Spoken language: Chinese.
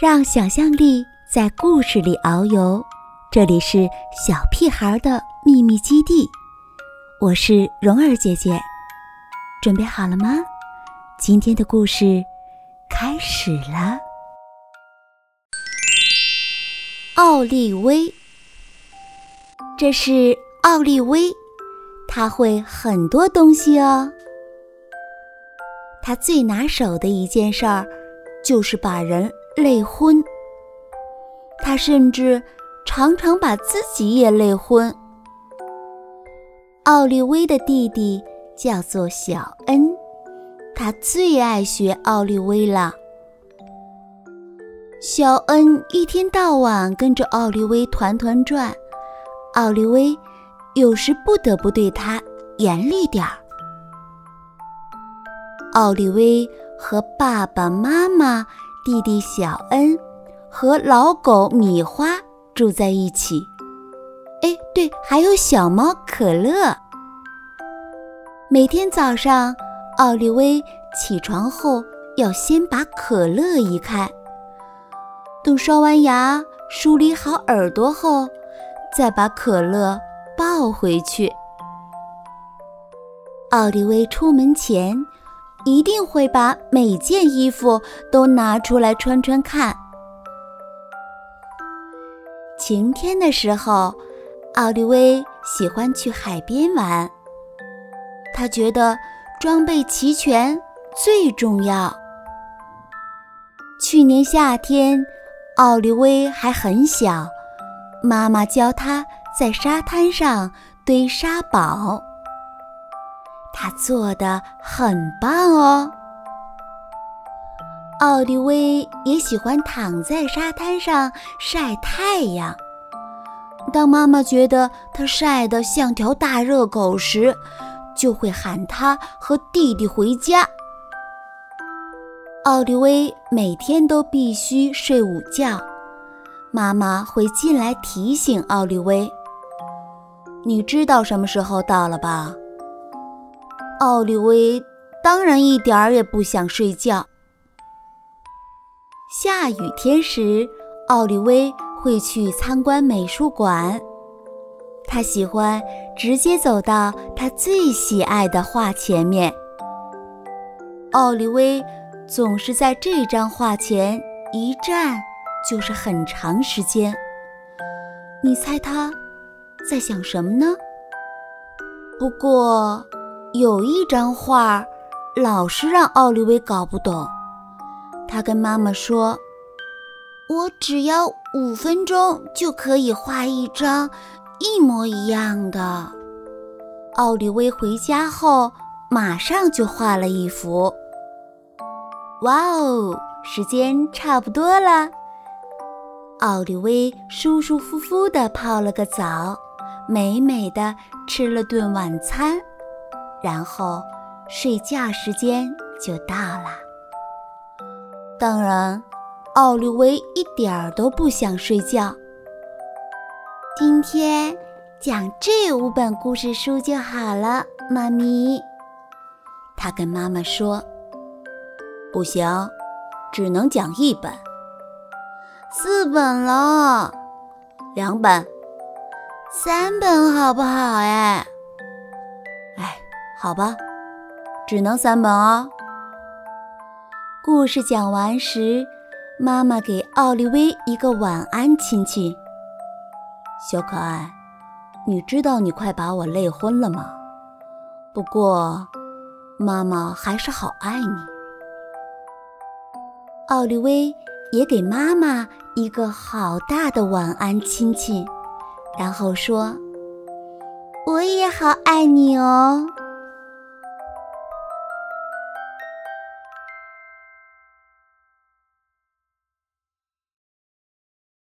让想象力在故事里遨游，这里是小屁孩的秘密基地。我是蓉儿姐姐，准备好了吗？今天的故事开始了。奥利威，这是奥利威，他会很多东西哦。他最拿手的一件事儿，就是把人。累昏，他甚至常常把自己也累昏。奥利威的弟弟叫做小恩，他最爱学奥利威了。小恩一天到晚跟着奥利威团团转，奥利威有时不得不对他严厉点儿。奥利威和爸爸妈妈。弟弟小恩和老狗米花住在一起。哎，对，还有小猫可乐。每天早上，奥利威起床后要先把可乐移开，等刷完牙、梳理好耳朵后，再把可乐抱回去。奥利威出门前。一定会把每件衣服都拿出来穿穿看。晴天的时候，奥利威喜欢去海边玩。他觉得装备齐全最重要。去年夏天，奥利威还很小，妈妈教他在沙滩上堆沙堡。他做的很棒哦。奥利威也喜欢躺在沙滩上晒太阳。当妈妈觉得他晒得像条大热狗时，就会喊他和弟弟回家。奥利威每天都必须睡午觉，妈妈会进来提醒奥利威：“你知道什么时候到了吧？”奥利威当然一点儿也不想睡觉。下雨天时，奥利威会去参观美术馆。他喜欢直接走到他最喜爱的画前面。奥利威总是在这张画前一站就是很长时间。你猜他在想什么呢？不过。有一张画，老是让奥利维搞不懂。他跟妈妈说：“我只要五分钟就可以画一张一模一样的。”奥利维回家后，马上就画了一幅。哇哦，时间差不多了。奥利维舒舒服服地泡了个澡，美美的吃了顿晚餐。然后，睡觉时间就到了。当然，奥利维一点儿都不想睡觉。今天讲这五本故事书就好了，妈咪。他跟妈妈说：“不行，只能讲一本。四本了，两本，三本好不好？哎。”好吧，只能三本哦。故事讲完时，妈妈给奥利威一个晚安亲亲。小可爱，你知道你快把我累昏了吗？不过，妈妈还是好爱你。奥利威也给妈妈一个好大的晚安亲亲，然后说：“我也好爱你哦。”